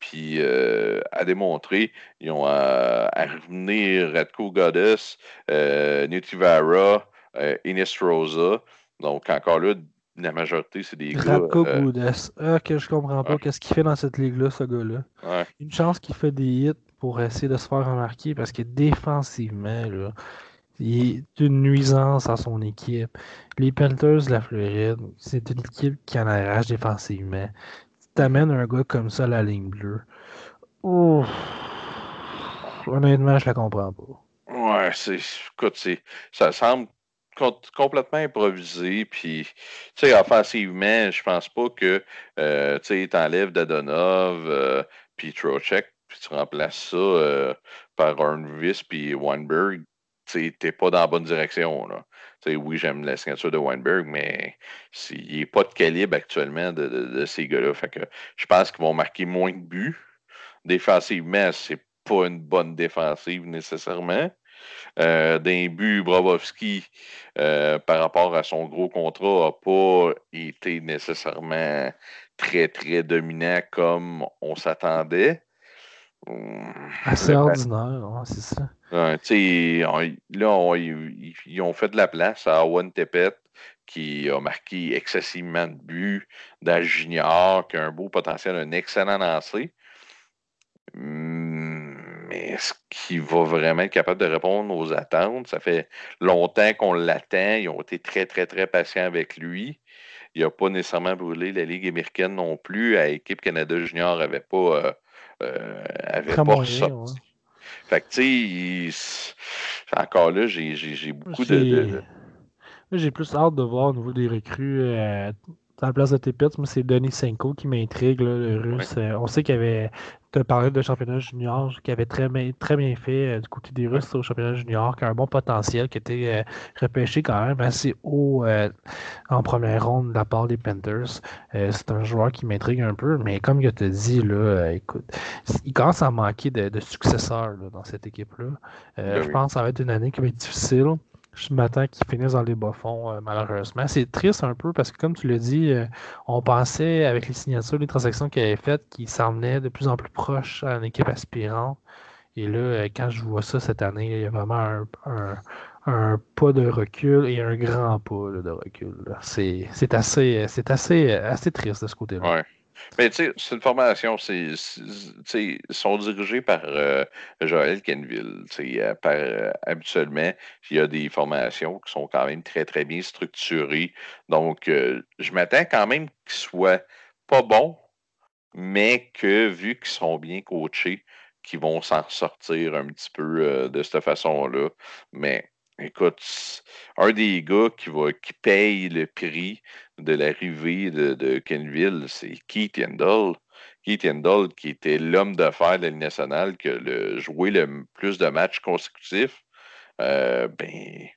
puis euh, à démontrer. Ils ont à, revenir Radko Goddess, euh, Nutivara, euh, Ines Rosa. Donc, encore là, la majorité, c'est des gars. Euh... Ah, que je comprends pas. Qu'est-ce qu'il fait dans cette ligue-là, ce gars-là? Une chance qu'il fait des hits pour essayer de se faire remarquer parce que défensivement, là, il est une nuisance à son équipe. Les Panthers de la Floride, c'est une équipe qui en arrache défensivement. T'amènes un gars comme ça à la ligne bleue. Honnêtement, je la comprends pas. Ouais, c'est. Écoute, ça semble complètement improvisé. Puis, tu sais, offensivement, je pense pas que euh, tu enlèves Dadonov, euh, puis Trocheck, puis tu remplaces ça euh, par Arnvis puis Weinberg. Tu n'es pas dans la bonne direction. Là. Oui, j'aime la signature de Weinberg, mais il n'est pas de calibre actuellement de, ces gars-là. Fait que je pense qu'ils vont marquer moins de buts. Défensivement, c'est pas une bonne défensive nécessairement. Euh, d'un but, Bravovski, euh, par rapport à son gros contrat, n'a pas été nécessairement très, très dominant comme on s'attendait. Assez ordinaire, c'est ça. là, ils, ont fait de la place à Owen Tepet, qui a marqué excessivement de buts, d'âge junior, qui a un beau potentiel, un excellent lancé. Hum, mais est-ce qu'il va vraiment être capable de répondre aux attentes? Ça fait longtemps qu'on l'attend. Ils ont été très, très, très patients avec lui. Il n'a pas nécessairement brûlé la Ligue américaine non plus. À l'équipe Canada Junior n'avait pas, euh, euh, avait pas ressorti. Fait que, tu sais, encore là, j'ai beaucoup de. J'ai plus hâte de voir au niveau des recrues. Euh, à la place de Tepitz, mais c'est Denis Senko qui m'intrigue, le russe. Euh, on sait qu'il avait. Tu as parlé de championnat junior, qui avait très, très bien fait euh, du côté des Russes au championnat junior, qui a un bon potentiel, qui était euh, repêché quand même assez haut en première ronde de la part des Panthers. c'est un joueur qui m'intrigue un peu, mais comme je te dis, là, écoute, il commence à manquer de, successeurs dans cette équipe-là. Ben je pense que ça va être une année qui va être difficile je m'attends qu'ils finissent dans les bas-fonds, euh, malheureusement. C'est triste un peu parce que, comme tu l'as dit, euh, on pensait, avec les signatures, les transactions qu'il avait faites, qu'il s'en venait de plus en plus proche à une équipe aspirante. Et là, euh, quand je vois ça cette année, il y a vraiment un, pas de recul et un grand pas de recul. C'est assez, assez, assez triste de ce côté-là. Mais tu sais, c'est une formation, c'est, ils sont dirigés par euh, Joël Kenville. Euh, par, euh, habituellement, il y a des formations qui sont quand même très, très bien structurées. Donc, je m'attends quand même qu'ils soient pas bons, mais que vu qu'ils sont bien coachés, qu'ils vont s'en sortir un petit peu de cette façon-là. Mais Écoute, un des gars qui, va, qui paye le prix de l'arrivée de, Kenville, c'est Keith Yandel. Keith Yandel, qui était l'homme d'affaires de la nationale, qui a joué le plus de matchs consécutifs. Euh, ben,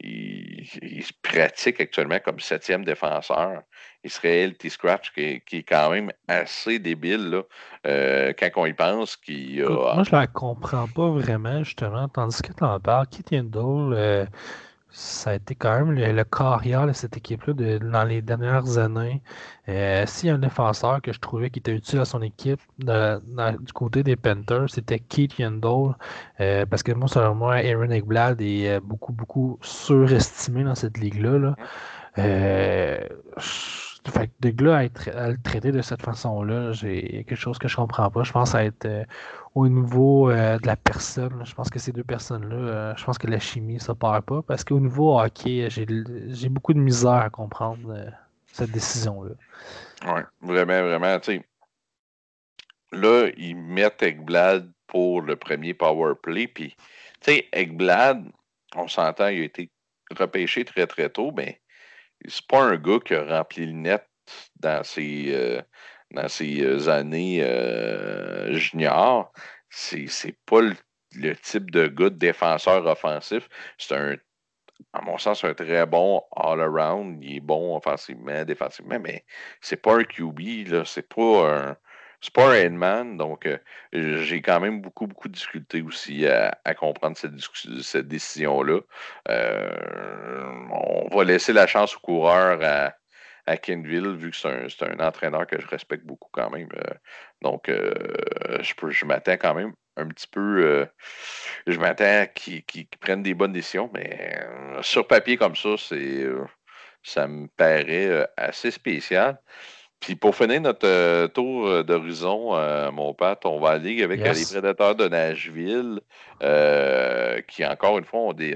il, se pratique actuellement comme septième défenseur. Israël T-Scratch, qui, est quand même assez débile là, euh, quand on y pense. Qui Moi, je la comprends pas vraiment, justement. Tandis que tu en parles, Keith Yandel, euh, ça a été quand même le, carrière de cette équipe-là dans les dernières années. Euh, S'il y a un défenseur que je trouvais qui était utile à son équipe du côté des Panthers, c'était Keith Yandel. Euh, parce que moi, selon moi, Aaron Eggblad est euh, beaucoup, beaucoup surestimé dans cette ligue-là. Là. Euh, fait que de là à, le traiter de cette façon-là, j'ai quelque chose que je comprends pas. Je pense à être euh, au niveau euh, de la personne. Je pense que ces deux personnes-là, euh, je pense que la chimie, ça part pas. Parce qu'au niveau hockey, j'ai beaucoup de misère à comprendre cette décision-là. Oui, vraiment, vraiment. là, ils mettent Eggblad pour le premier power play. Puis, tu sais, Eggblad, on s'entend, il a été repêché très, très tôt, mais c'est pas un gars qui a rempli le net dans ses, euh, dans ses euh, années euh, juniors. C'est pas le, type de gars de défenseur offensif. C'est un, à mon sens, un très bon all-around. Il est bon offensivement, défensivement, mais c'est pas un QB, là. C'est pas un c'est pas donc euh, j'ai quand même beaucoup, beaucoup de difficultés aussi à, comprendre cette, décision-là. Euh, on va laisser la chance au coureur à, à Kenville, vu que c'est un, entraîneur que je respecte beaucoup quand même. Euh, donc, je, m'attends quand même un petit peu. je m'attends qu'ils prennent des bonnes décisions, mais sur papier comme ça, c'est ça me paraît assez spécial. Puis pour finir notre tour d'horizon, mon pote, on va aller avec les prédateurs de Nashville, qui encore une fois ont, des,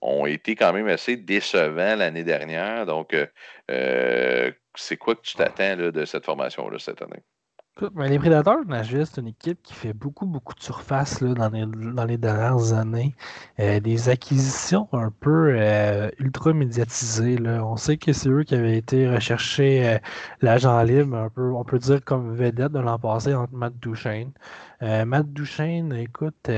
ont, été quand même assez décevants l'année dernière. Donc, c'est quoi que tu t'attends de cette formation-là cette année? Les Prédateurs de Nashville, c'est une équipe qui fait beaucoup, beaucoup de surface là, dans, les, dernières années. Euh, des acquisitions un peu euh, ultra médiatisées. On sait que c'est eux qui avaient été rechercher euh, l'agent libre, un peu, on peut dire comme vedette de l'an passé entre Matt Duchesne. Matt Duchesne, écoute,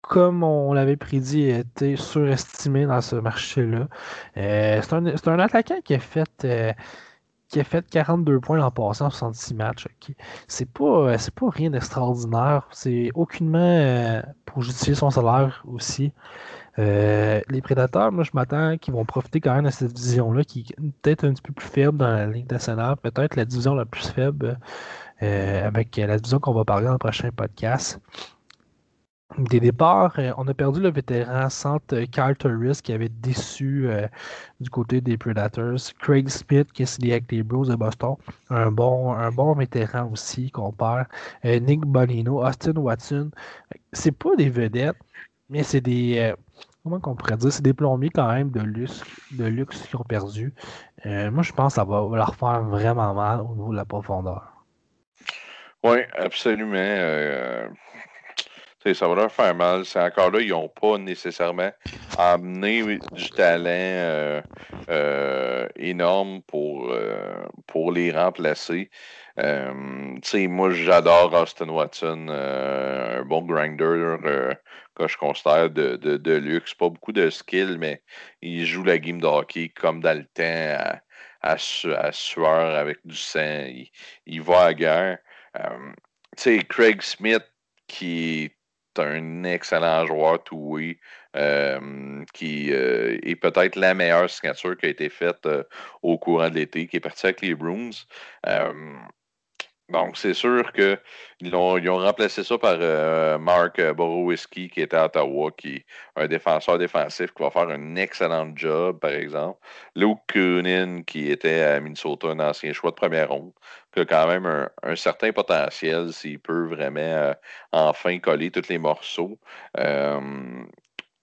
comme on l'avait prédit, a été surestimé dans ce marché-là. c'est un, un, attaquant qui a fait qui a fait 42 points en 66 matchs. C'est pas, euh, pas rien d'extraordinaire. C'est aucunement euh, pour justifier son salaire aussi. Euh, les prédateurs, moi je m'attends qu'ils vont profiter quand même de cette division-là, qui est peut-être un petit peu plus faible dans la Ligue nationale, peut-être la division la plus faible avec la division qu'on va parler dans le prochain podcast. Des départs, euh, on a perdu le vétéran centre euh, Kyle Turris qui avait déçu euh, du côté des Predators. Craig Smith qui est signé avec les Bros de Boston. Un bon, vétéran aussi qu'on perd. Nick Bonino, Austin Watson. C'est pas des vedettes, mais c'est des. comment qu'on pourrait dire? C'est des plombiers quand même de luxe, de luxe qui ont perdu. moi, je pense que ça va leur faire vraiment mal au niveau de la profondeur. Oui, absolument ça va leur faire mal. C'est encore là, ils n'ont pas nécessairement amené du talent euh, euh, énorme pour, euh, pour les remplacer. moi, j'adore Austin Watson, un bon grinder que je considère de, de, luxe. Pas beaucoup de skill, mais il joue la game de hockey comme dans le temps, à, sueur avec du sang. Il, va à guerre. Craig Smith, qui un excellent joueur tout euh, qui euh, est peut-être la meilleure signature qui a été faite euh, au courant de l'été, qui est parti avec les Bruins. Donc, c'est sûr qu'ils ont, ils ont remplacé ça par Mark Borowiski, qui était à Ottawa, qui est un défenseur défensif qui va faire un excellent job, par exemple. Luke Kunin, qui était à Minnesota, un ancien choix de première ronde, qui a quand même un, certain potentiel s'il peut vraiment enfin coller tous les morceaux.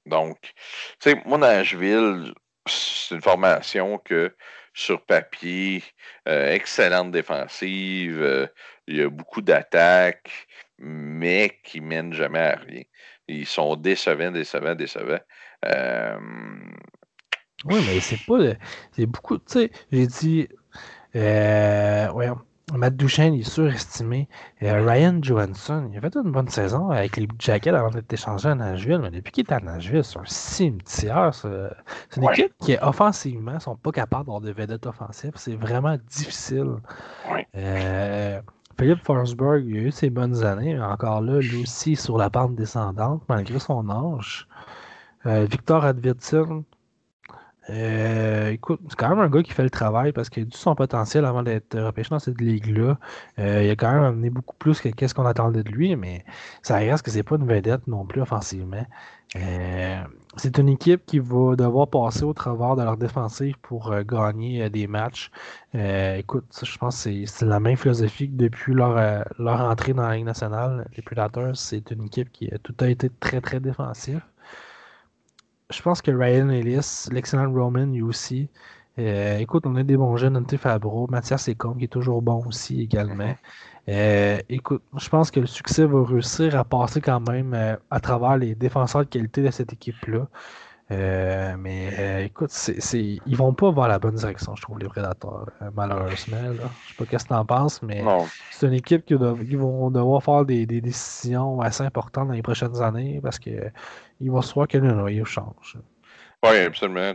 donc, tu sais, moi, Nashville, c'est une formation que sur papier, euh, excellente défensive, euh, il y a beaucoup d'attaques, mais qui mènent jamais à rien. Ils sont décevants, décevants, décevants. Euh, oui, mais c'est pas. C'est beaucoup. Tu sais, j'ai dit. ouais, Matt Duchesne il est surestimé. Euh, Ryan Johansson, il a fait une bonne saison avec les Jackets avant d'être échangé à Nashville, mais depuis qu'il est à Nashville, c'est un cimetière. C'est une équipe qui, offensivement, ne sont pas capables d'avoir des vedettes offensives. C'est vraiment difficile. Euh, Philippe Forsberg, il a eu ses bonnes années, mais encore là, lui aussi sur la pente descendante, malgré son âge. Euh, Victor Advitsin, euh, écoute, c'est quand même un gars qui fait le travail parce qu'il a du son potentiel avant d'être repêché dans cette ligue-là. Euh, il a quand même amené beaucoup plus que qu'est-ce qu'on attendait de lui, mais ça reste que c'est pas une vedette non plus offensivement. Euh, c'est une équipe qui va devoir passer au travers de leur défensive pour gagner des matchs. écoute, je pense que c'est la même philosophie que depuis leur, leur entrée dans la Ligue nationale. Les Predators, c'est une équipe qui a tout a été très très défensif je pense que Ryan Ellis, l'excellent Roman, lui aussi. Euh, écoute, on a des bons jeunes, Dante Fabro, Mathias Ecom, qui est toujours bon aussi également. Euh, écoute, je pense que le succès va réussir à passer quand même euh, à travers les défenseurs de qualité de cette équipe-là. Mais écoute, c'est, ils vont pas vers la bonne direction, je trouve, les Prédateurs, euh, malheureusement. Là. Je sais pas ce que tu en penses, mais c'est une équipe qui, qui vont devoir faire des, décisions assez importantes dans les prochaines années parce qu'ils vont se voir que le noyau change. Oui, absolument.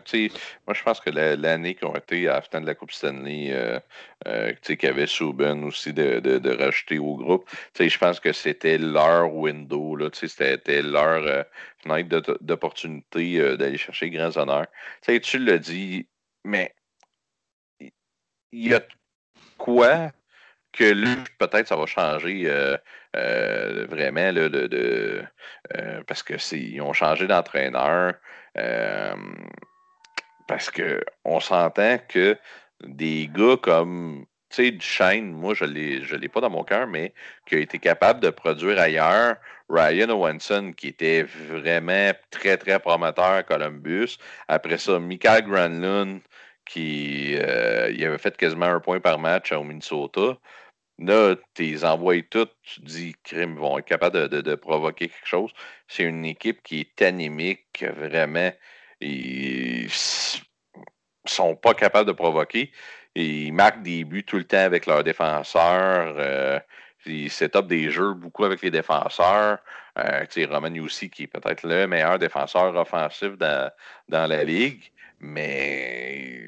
moi, je pense que l'année qui ont été à la fin de la Coupe Stanley, euh, euh, qu'il y avait Subban aussi de, de, rajouter au groupe, je pense que c'était leur window, c'était leur euh, fenêtre d'opportunité euh, d'aller chercher grands honneurs. tu le dis, mais il y a quoi que là, peut-être ça va changer vraiment là, de, de parce que ont changé d'entraîneur. Euh, parce qu'on s'entend que des gars comme tu sais, Duchesne, moi, je ne l'ai pas dans mon cœur, mais qui a été capable de produire ailleurs. Ryan Owenson, qui était vraiment très, très prometteur à Columbus. Après ça, Michael Granlund, qui euh, il avait fait quasiment un point par match au Minnesota. Là, tu les envoies toutes, tu te dis, crime, vont être capables de, provoquer quelque chose. C'est une équipe qui est animique, vraiment. Ils sont pas capables de provoquer. Ils marquent des buts tout le temps avec leurs défenseurs. Euh, ils set des jeux beaucoup avec les défenseurs. Euh, Roman aussi, qui est peut-être le meilleur défenseur offensif dans, dans la ligue. Mais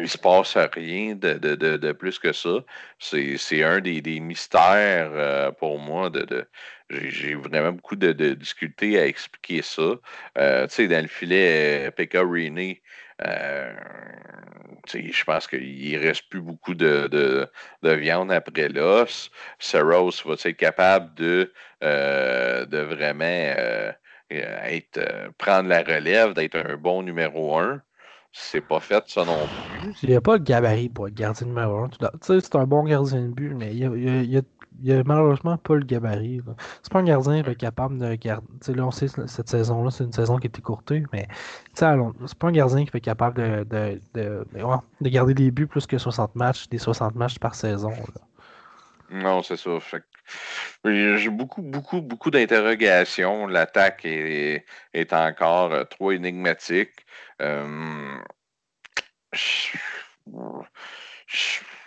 il se passe rien de, de, de, plus que ça. C'est un des, des mystères euh, pour moi. De, J'ai vraiment beaucoup de, difficultés à expliquer ça. Euh, dans le filet, Pekka Rini, euh, je pense qu'il ne reste plus beaucoup de, viande après l'os. Saros va être capable de, euh, de vraiment euh, être, prendre la relève, d'être un bon numéro un. C'est pas fait, ça non plus. Il n'y a pas de gabarit pour être gardien numéro un. C'est un bon gardien de but, mais il y a il a malheureusement pas le gabarit. C'est pas un gardien capable de garder. Là, on sait cette saison-là, c'est une saison qui est écourtée, mais c'est pas un gardien qui est capable de, de, de, de, garder des buts plus que 60 matchs, des 60 matchs par saison. Non, c'est ça. J'ai beaucoup, beaucoup, beaucoup d'interrogations. L'attaque est, encore euh, trop énigmatique. Euh...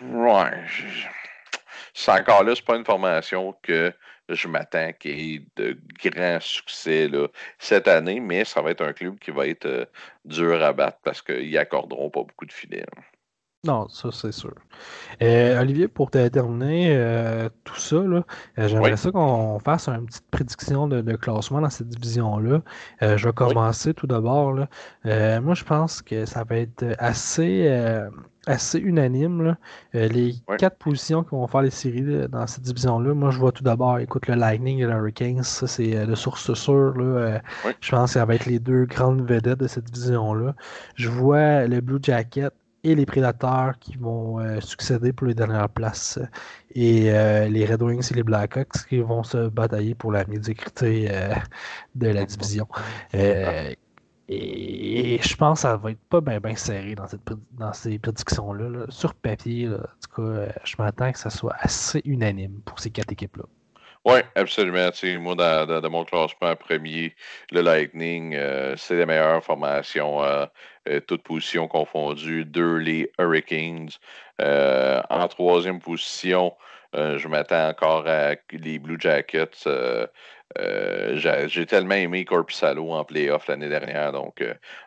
Ouais c'est encore là, c'est pas une formation que je m'attends qu'il y ait de grands succès là, cette année, mais ça va être un club qui va être euh, dur à battre parce qu'ils accorderont pas beaucoup de filets. Non, ça c'est sûr. Euh, Olivier, pour terminer euh, tout ça, euh, j'aimerais ça qu'on fasse une petite prédiction de, classement dans cette division-là. je vais commencer tout d'abord. moi, je pense que ça va être assez, assez unanime. les quatre positions qui vont faire les séries dans cette division-là, moi, je vois tout d'abord, écoute, le Lightning et le Hurricanes, ça c'est de source sûre. Je pense que ça va être les deux grandes vedettes de cette division-là. Je vois le Blue Jacket et les Prédateurs qui vont euh, succéder pour les dernières places. Et euh, les Red Wings et les Blackhawks qui vont se batailler pour la médiocrité euh, de la division. et je pense que ça va être pas bien serré dans, cette, dans ces prédictions-là. Sur papier, en tout cas, je m'attends que ça soit assez unanime pour ces quatre équipes-là. Oui, absolument. moi, dans, mon classement premier, le Lightning, euh, c'est la meilleure formation, euh, euh, toutes positions confondues. Deux, les Hurricanes. en troisième position, je m'attends encore à les Blue Jackets. J'ai tellement aimé Corpusalo en playoff l'année dernière, donc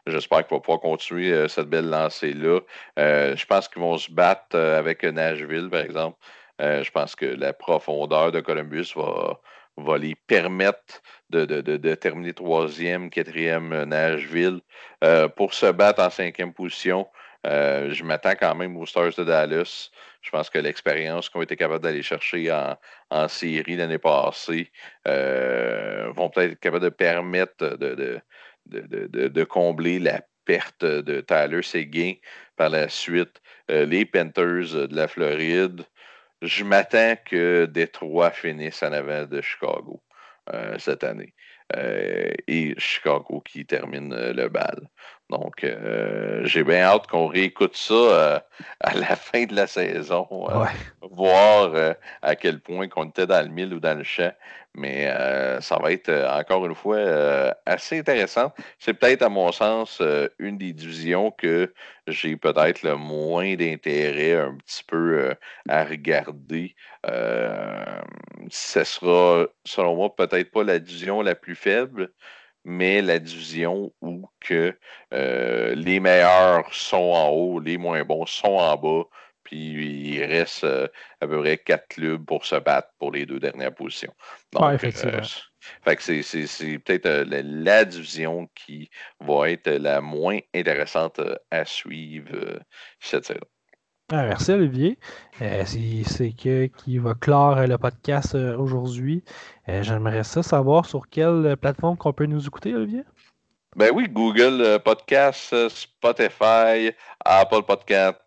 j'espère qu'il va pouvoir continuer cette belle lancée-là. je pense qu'ils vont se battre avec Nashville, par exemple. Euh, je pense que la profondeur de Columbus va, va les permettre de, terminer troisième, quatrième Nashville. Euh, pour se battre en cinquième position, euh, je m'attends quand même aux Stars de Dallas. Je pense que l'expérience qu'on été capable d'aller chercher en, série l'année passée vont peut-être être capables de permettre de, de, combler la perte de Tyler Seguin par la suite. les Panthers de la Floride, je m'attends que Détroit finisse en avant de Chicago euh, cette année. Euh, et Chicago qui termine euh, le bal. Donc, j'ai bien hâte qu'on réécoute ça à la fin de la saison, voir à quel point qu'on était dans le mille ou dans le champ. Mais ça va être encore une fois assez intéressant. C'est peut-être, à mon sens, une des divisions que j'ai peut-être le moins d'intérêt un petit peu à regarder. ce sera, selon moi, peut-être pas la division la plus faible, mais la division où que euh, les meilleurs sont en haut, les moins bons sont en bas, puis il reste euh, à peu près quatre clubs pour se battre pour les deux dernières positions. Donc, effectivement. Euh, c'est peut-être la, division qui va être la moins intéressante à suivre cette saison. Merci Olivier. Euh, c'est que qui va clore le podcast aujourd'hui. J'aimerais ça savoir sur quelle plateforme qu'on peut nous écouter, Olivier? Ben oui, Google Podcast, Spotify, Apple Podcast,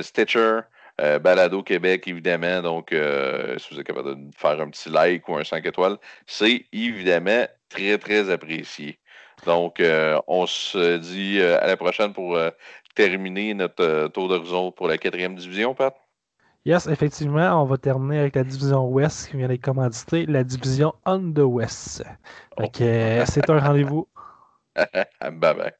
Stitcher, Balado Québec, évidemment. Donc, si vous êtes capable de faire un petit like ou un 5 étoiles, c'est évidemment très, très apprécié. Donc, on se dit à la prochaine pour terminer notre tour d'horizon pour la quatrième division, Pat? Yes, effectivement, on va terminer avec la division Ouest qui vient d'être commanditée, la division On the West. Donc, oh. c'est un rendez-vous. bye bye.